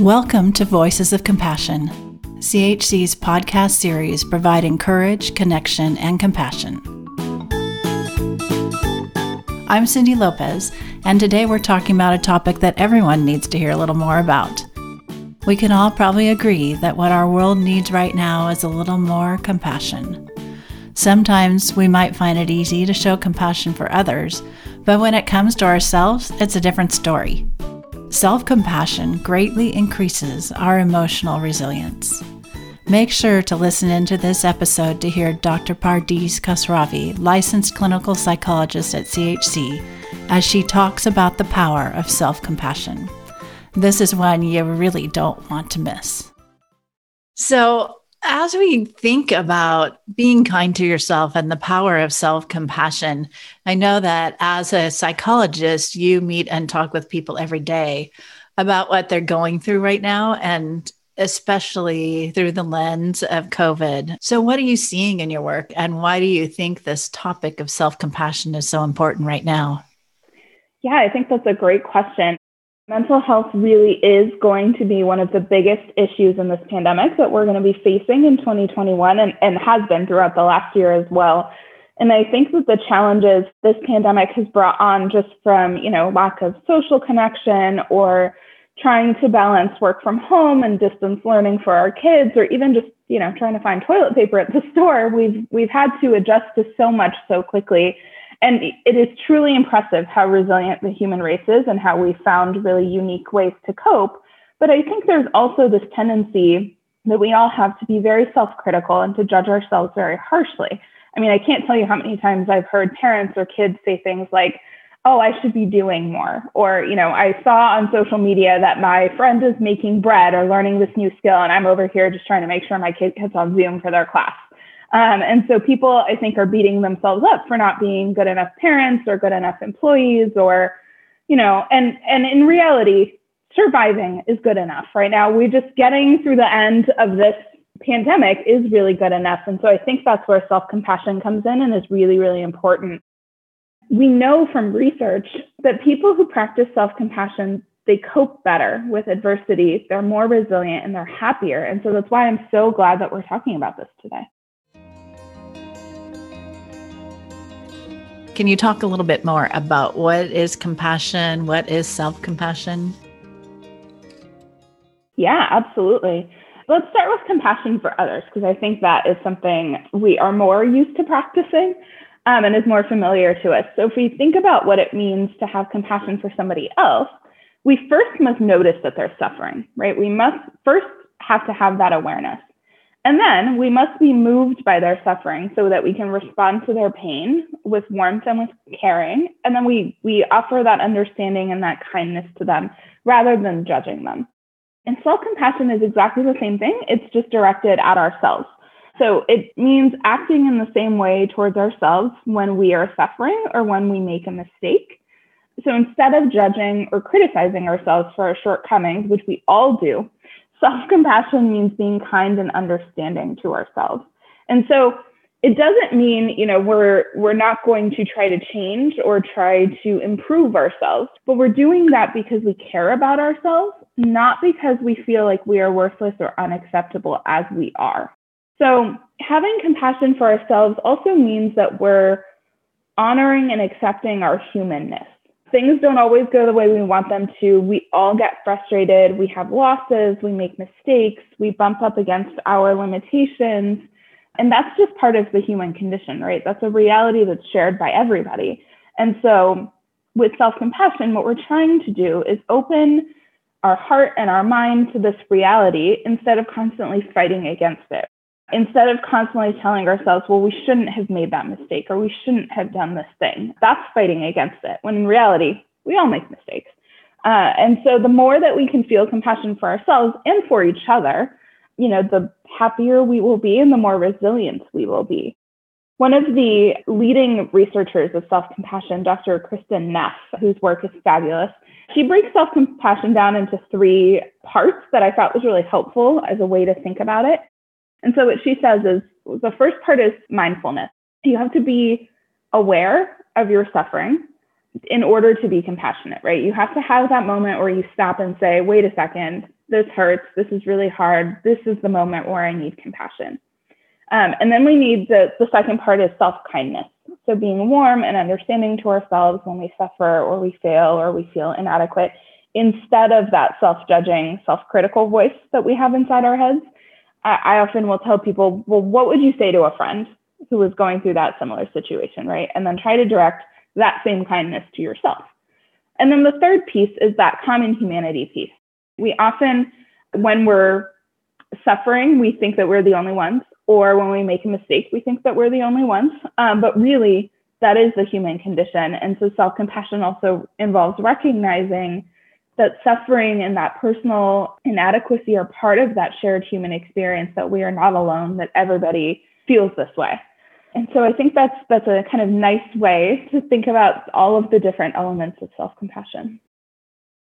Welcome to Voices of Compassion, CHC's podcast series providing courage, connection, and compassion. I'm Cindy Lopez, and today we're talking about a topic that everyone needs to hear a little more about. We can all probably agree that what our world needs right now is a little more compassion. Sometimes we might find it easy to show compassion for others, but when it comes to ourselves, it's a different story. Self compassion greatly increases our emotional resilience. Make sure to listen into this episode to hear Dr. Pardis Khosravi, licensed clinical psychologist at CHC, as she talks about the power of self compassion. This is one you really don't want to miss. So, as we think about being kind to yourself and the power of self compassion, I know that as a psychologist, you meet and talk with people every day about what they're going through right now, and especially through the lens of COVID. So, what are you seeing in your work, and why do you think this topic of self compassion is so important right now? Yeah, I think that's a great question. Mental health really is going to be one of the biggest issues in this pandemic that we're going to be facing in 2021 and, and has been throughout the last year as well. And I think that the challenges this pandemic has brought on just from, you know, lack of social connection or trying to balance work from home and distance learning for our kids or even just, you know, trying to find toilet paper at the store, we've we've had to adjust to so much so quickly and it is truly impressive how resilient the human race is and how we found really unique ways to cope. But I think there's also this tendency that we all have to be very self critical and to judge ourselves very harshly. I mean, I can't tell you how many times I've heard parents or kids say things like, oh, I should be doing more. Or, you know, I saw on social media that my friend is making bread or learning this new skill, and I'm over here just trying to make sure my kid gets on Zoom for their class. Um, and so people, I think, are beating themselves up for not being good enough parents or good enough employees or, you know, and, and in reality, surviving is good enough right now. We're just getting through the end of this pandemic is really good enough. And so I think that's where self compassion comes in and is really, really important. We know from research that people who practice self compassion they cope better with adversity, they're more resilient, and they're happier. And so that's why I'm so glad that we're talking about this today. Can you talk a little bit more about what is compassion? What is self compassion? Yeah, absolutely. Let's start with compassion for others because I think that is something we are more used to practicing um, and is more familiar to us. So, if we think about what it means to have compassion for somebody else, we first must notice that they're suffering, right? We must first have to have that awareness. And then we must be moved by their suffering so that we can respond to their pain with warmth and with caring. And then we, we offer that understanding and that kindness to them rather than judging them. And self compassion is exactly the same thing, it's just directed at ourselves. So it means acting in the same way towards ourselves when we are suffering or when we make a mistake. So instead of judging or criticizing ourselves for our shortcomings, which we all do, self compassion means being kind and understanding to ourselves. And so it doesn't mean, you know, we're we're not going to try to change or try to improve ourselves, but we're doing that because we care about ourselves, not because we feel like we are worthless or unacceptable as we are. So, having compassion for ourselves also means that we're honoring and accepting our humanness things don't always go the way we want them to. We all get frustrated. We have losses. We make mistakes. We bump up against our limitations. And that's just part of the human condition, right? That's a reality that's shared by everybody. And so, with self compassion, what we're trying to do is open our heart and our mind to this reality instead of constantly fighting against it instead of constantly telling ourselves, well, we shouldn't have made that mistake or we shouldn't have done this thing, that's fighting against it. When in reality, we all make mistakes. Uh, and so the more that we can feel compassion for ourselves and for each other, you know, the happier we will be and the more resilient we will be. One of the leading researchers of self compassion, Dr. Kristin Neff, whose work is fabulous, she breaks self compassion down into three parts that I thought was really helpful as a way to think about it. And so what she says is the first part is mindfulness. You have to be aware of your suffering in order to be compassionate, right? You have to have that moment where you stop and say, wait a second, this hurts. This is really hard. This is the moment where I need compassion. Um, and then we need the, the second part is self kindness. So being warm and understanding to ourselves when we suffer or we fail or we feel inadequate, instead of that self judging, self critical voice that we have inside our heads. I, I often will tell people, well, what would you say to a friend who was going through that similar situation, right? And then try to direct that same kindness to yourself. And then the third piece is that common humanity piece. We often, when we're suffering, we think that we're the only ones, or when we make a mistake, we think that we're the only ones. Um, but really, that is the human condition. And so self compassion also involves recognizing that suffering and that personal inadequacy are part of that shared human experience, that we are not alone, that everybody feels this way. And so I think that's that's a kind of nice way to think about all of the different elements of self-compassion.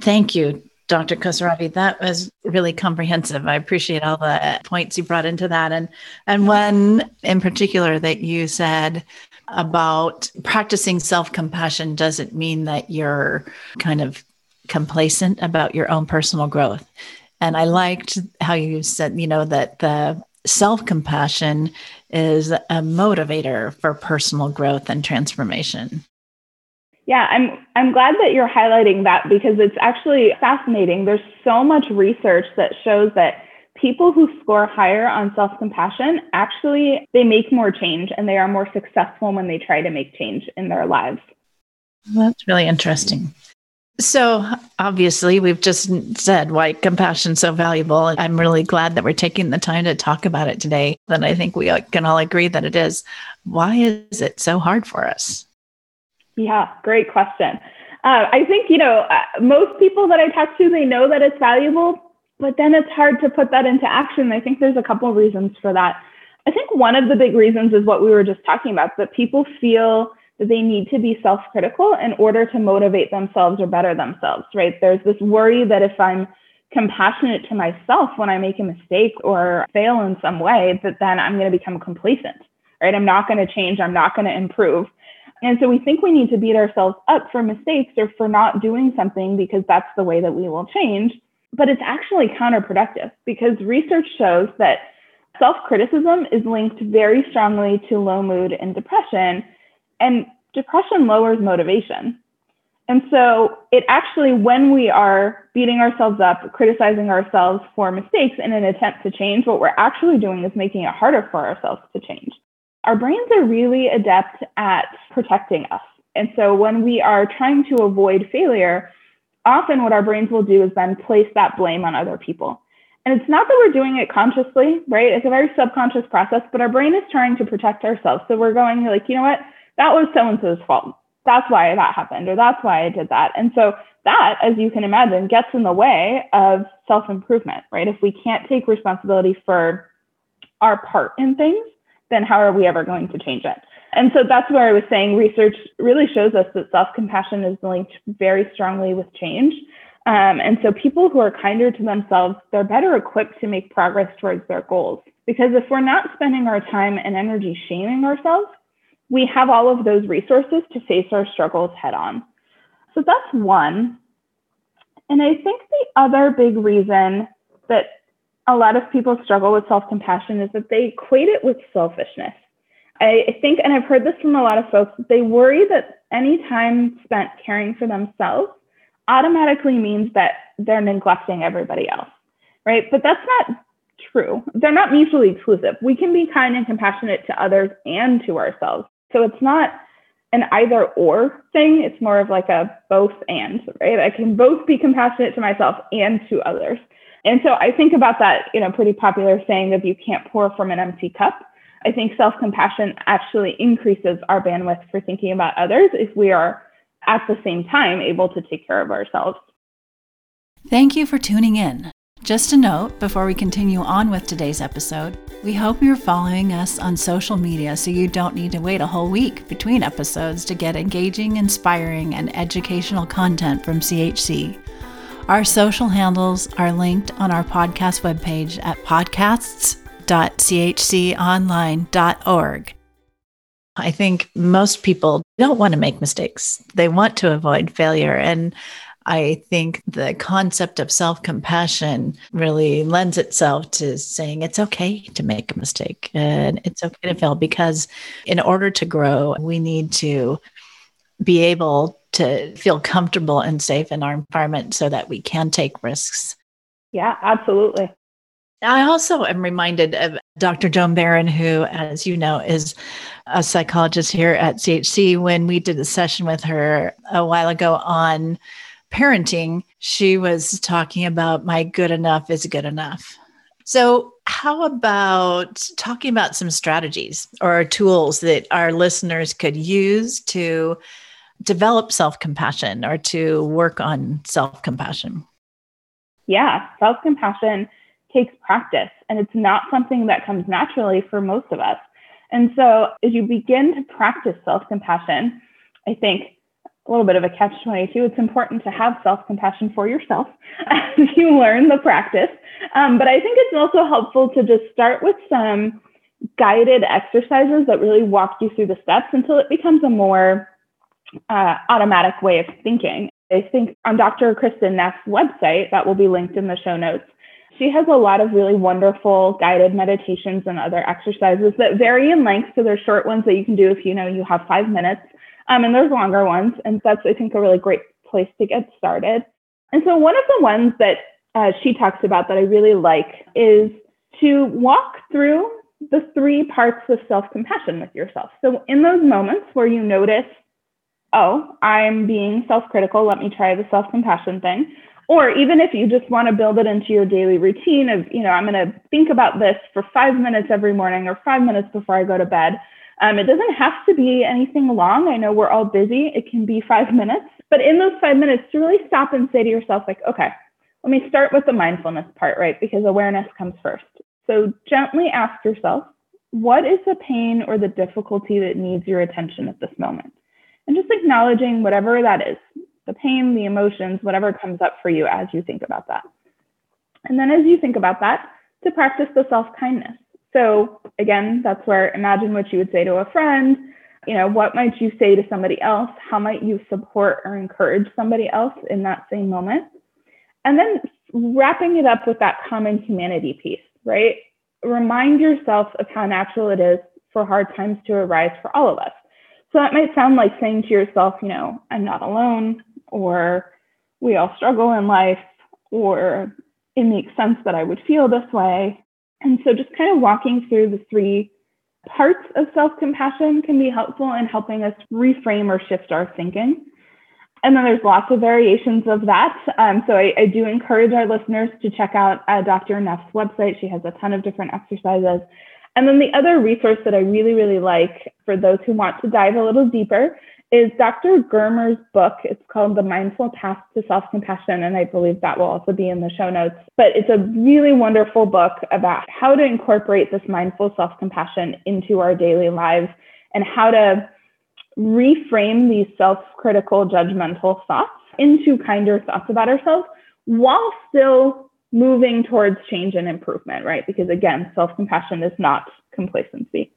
Thank you, Dr. Khosravi. That was really comprehensive. I appreciate all the points you brought into that. And and one in particular that you said about practicing self-compassion doesn't mean that you're kind of complacent about your own personal growth. And I liked how you said, you know, that the self compassion is a motivator for personal growth and transformation. Yeah, I'm I'm glad that you're highlighting that because it's actually fascinating. There's so much research that shows that people who score higher on self-compassion actually they make more change and they are more successful when they try to make change in their lives. That's really interesting. So, obviously, we've just said why compassion so valuable. And I'm really glad that we're taking the time to talk about it today. And I think we can all agree that it is. Why is it so hard for us? Yeah, great question. Uh, I think, you know, uh, most people that I talk to, they know that it's valuable, but then it's hard to put that into action. I think there's a couple of reasons for that. I think one of the big reasons is what we were just talking about that people feel they need to be self critical in order to motivate themselves or better themselves, right? There's this worry that if I'm compassionate to myself when I make a mistake or fail in some way, that then I'm going to become complacent, right? I'm not going to change, I'm not going to improve. And so we think we need to beat ourselves up for mistakes or for not doing something because that's the way that we will change. But it's actually counterproductive because research shows that self criticism is linked very strongly to low mood and depression. And depression lowers motivation. And so it actually, when we are beating ourselves up, criticizing ourselves for mistakes in an attempt to change, what we're actually doing is making it harder for ourselves to change. Our brains are really adept at protecting us. And so when we are trying to avoid failure, often what our brains will do is then place that blame on other people. And it's not that we're doing it consciously, right? It's a very subconscious process, but our brain is trying to protect ourselves. So we're going like, you know what? That was so and so's fault. That's why that happened, or that's why I did that. And so that, as you can imagine, gets in the way of self improvement, right? If we can't take responsibility for our part in things, then how are we ever going to change it? And so that's where I was saying research really shows us that self compassion is linked very strongly with change. Um, and so people who are kinder to themselves, they're better equipped to make progress towards their goals. Because if we're not spending our time and energy shaming ourselves, we have all of those resources to face our struggles head on. So that's one. And I think the other big reason that a lot of people struggle with self compassion is that they equate it with selfishness. I think, and I've heard this from a lot of folks, they worry that any time spent caring for themselves automatically means that they're neglecting everybody else, right? But that's not true. They're not mutually exclusive. We can be kind and compassionate to others and to ourselves. So it's not an either or thing. It's more of like a both and, right? I can both be compassionate to myself and to others. And so I think about that, you know, pretty popular saying of you can't pour from an empty cup. I think self compassion actually increases our bandwidth for thinking about others if we are at the same time able to take care of ourselves. Thank you for tuning in. Just a note before we continue on with today's episode, we hope you're following us on social media so you don't need to wait a whole week between episodes to get engaging, inspiring, and educational content from CHC. Our social handles are linked on our podcast webpage at podcasts.chconline.org. I think most people don't want to make mistakes. They want to avoid failure. And I think the concept of self compassion really lends itself to saying it's okay to make a mistake and it's okay to fail because in order to grow, we need to be able to feel comfortable and safe in our environment so that we can take risks. Yeah, absolutely. I also am reminded of Dr. Joan Barron, who, as you know, is a psychologist here at CHC. When we did a session with her a while ago on parenting, she was talking about my good enough is good enough. So, how about talking about some strategies or tools that our listeners could use to develop self compassion or to work on self compassion? Yeah, self compassion takes practice and it's not something that comes naturally for most of us. And so, as you begin to practice self compassion, I think a little bit of a catch 22. It's important to have self compassion for yourself as you learn the practice. Um, but I think it's also helpful to just start with some guided exercises that really walk you through the steps until it becomes a more uh, automatic way of thinking. I think on Dr. Kristin Neff's website, that will be linked in the show notes, she has a lot of really wonderful guided meditations and other exercises that vary in length. So there's short ones that you can do if you know you have five minutes, um, and there's longer ones. And that's, I think, a really great place to get started. And so one of the ones that uh, she talks about that I really like is to walk through the three parts of self compassion with yourself. So in those moments where you notice, oh, I'm being self critical, let me try the self compassion thing or even if you just want to build it into your daily routine of you know i'm going to think about this for five minutes every morning or five minutes before i go to bed um, it doesn't have to be anything long. I know we're all busy. It can be five minutes but in those five minutes to really stop and say to yourself like okay let me start with the mindfulness part right? Because awareness comes first. So gently ask yourself what is the pain or the difficulty that needs your attention at this moment? And just acknowledging whatever that is the pain, the emotions, whatever comes up for you as you think about that. And then as you think about that, to practice the self kindness. So again, that's where imagine what you would say to a friend. You know, what might you say to somebody else? How might you support or encourage somebody else in that same moment? And then wrapping it up with that common humanity piece, right? Remind yourself of how natural it is for hard times to arise for all of us. So that might sound like saying to yourself, you know, I'm not alone or we all struggle in life, or it makes sense that I would feel this way. And so just kind of walking through the three parts of self compassion can be helpful in helping us reframe or shift our thinking. And then there's lots of variations of that. Um, so I, I, do encourage our listeners to check out uh, Dr. Neff's website. She has a ton of different exercises. And then the other resource that I really, really like for those who want to dive a little deeper is Dr. Germer's book. It's called The Mindful Path to Self Compassion, and I believe that will also be in the show notes. But it's a really wonderful book about how to incorporate this mindful self compassion into our daily lives and how to reframe these self critical, judgmental thoughts into kinder thoughts about ourselves while still moving towards change and improvement, right? Because again, self compassion is not complacency.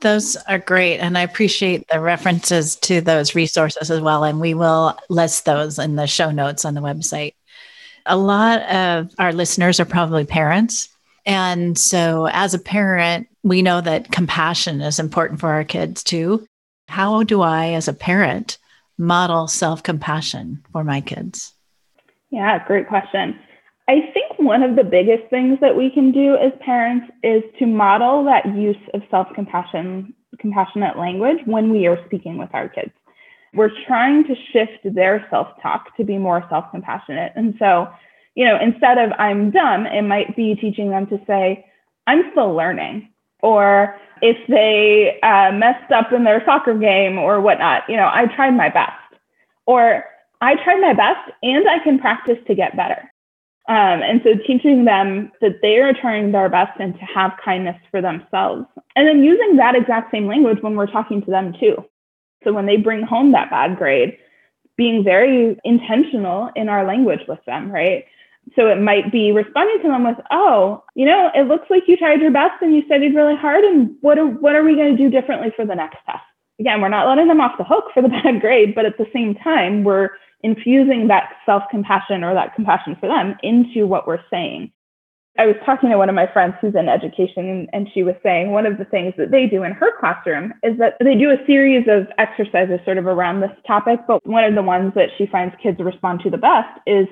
Those are great. And I appreciate the references to those resources as well. And we will list those in the show notes on the website. A lot of our listeners are probably parents. And so, as a parent, we know that compassion is important for our kids too. How do I, as a parent, model self compassion for my kids? Yeah, great question. I think one of the biggest things that we can do as parents is to model that use of self-compassion, compassionate language when we are speaking with our kids. We're trying to shift their self-talk to be more self-compassionate. And so, you know, instead of I'm dumb, it might be teaching them to say, I'm still learning. Or if they uh, messed up in their soccer game or whatnot, you know, I tried my best. Or I tried my best and I can practice to get better. Um, and so teaching them that they are trying their best and to have kindness for themselves. And then using that exact same language when we're talking to them too. So when they bring home that bad grade, being very intentional in our language with them, right? So it might be responding to them with, oh, you know, it looks like you tried your best and you studied really hard. And what are, what are we going to do differently for the next test? Again, we're not letting them off the hook for the bad grade, but at the same time, we're infusing that self compassion or that compassion for them into what we're saying. I was talking to one of my friends who's in education, and she was saying one of the things that they do in her classroom is that they do a series of exercises sort of around this topic. But one of the ones that she finds kids respond to the best is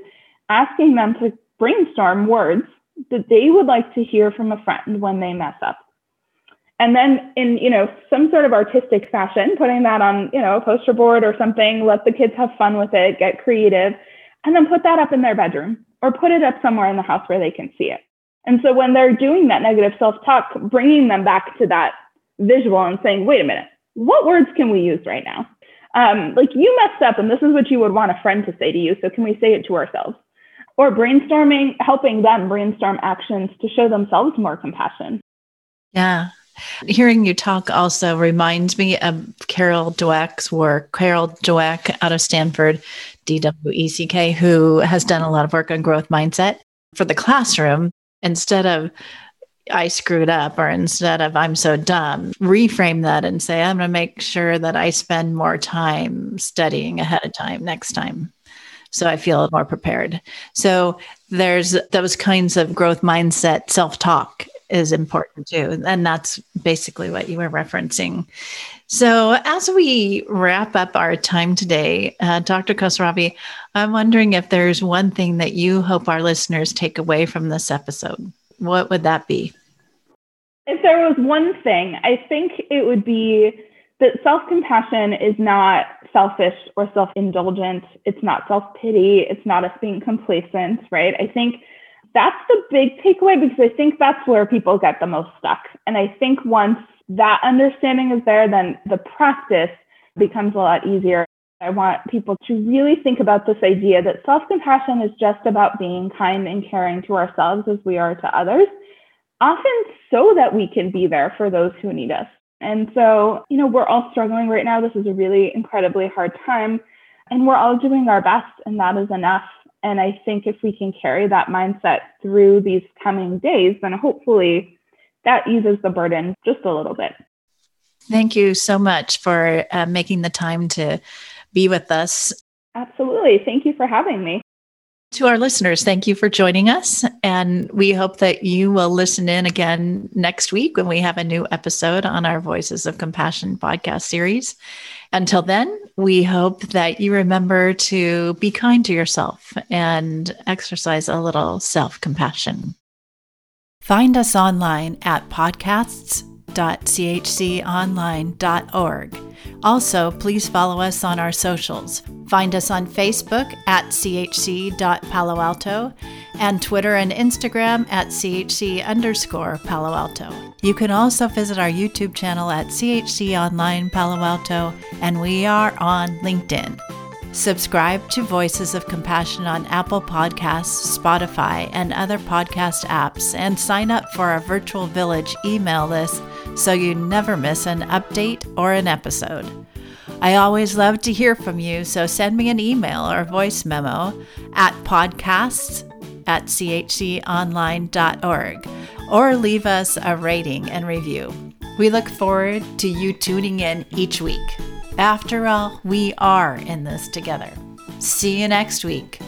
asking them to brainstorm words that they would like to hear from a friend when they mess up. And then in, you know, some sort of artistic fashion, putting that on, you know, a poster board or something, let the kids have fun with it, get creative, and then put that up in their bedroom or put it up somewhere in the house where they can see it. And so when they're doing that negative self-talk, bringing them back to that visual and saying, wait a minute, what words can we use right now? Um, like you messed up and this is what you would want a friend to say to you. So can we say it to ourselves? or brainstorming, helping them brainstorm actions to show themselves more compassion. Yeah. Hearing you talk also reminds me of Carol Dweck's work. Carol Dweck out of Stanford, DWECK, who has done a lot of work on growth mindset for the classroom. Instead of I screwed up or instead of I'm so dumb, reframe that and say, I'm going to make sure that I spend more time studying ahead of time next time so I feel more prepared. So there's those kinds of growth mindset, self talk is important too. And that's basically what you were referencing. So, as we wrap up our time today, uh, Dr. Khosravi, I'm wondering if there's one thing that you hope our listeners take away from this episode. What would that be? If there was one thing, I think it would be that self compassion is not selfish or self indulgent. It's not self pity. It's not us being complacent, right? I think that's the big takeaway because I think that's where people get the most stuck. And I think once that understanding is there, then the practice becomes a lot easier. I want people to really think about this idea that self compassion is just about being kind and caring to ourselves as we are to others, often so that we can be there for those who need us. And so, you know, we're all struggling right now. This is a really incredibly hard time, and we're all doing our best, and that is enough. And I think if we can carry that mindset through these coming days, then hopefully that eases the burden just a little bit. Thank you so much for uh, making the time to be with us. Absolutely. Thank you for having me. To our listeners, thank you for joining us. And we hope that you will listen in again next week when we have a new episode on our Voices of Compassion podcast series. Until then, we hope that you remember to be kind to yourself and exercise a little self compassion. Find us online at podcasts www.chconline.org. Also, please follow us on our socials. Find us on Facebook at chc.palo alto and Twitter and Instagram at chc underscore Palo Alto. You can also visit our YouTube channel at CHC Online Palo Alto, and we are on LinkedIn. Subscribe to Voices of Compassion on Apple Podcasts, Spotify, and other podcast apps, and sign up for our Virtual Village email list so you never miss an update or an episode. I always love to hear from you, so send me an email or voice memo at podcasts at chconline.org or leave us a rating and review. We look forward to you tuning in each week. After all, we are in this together. See you next week.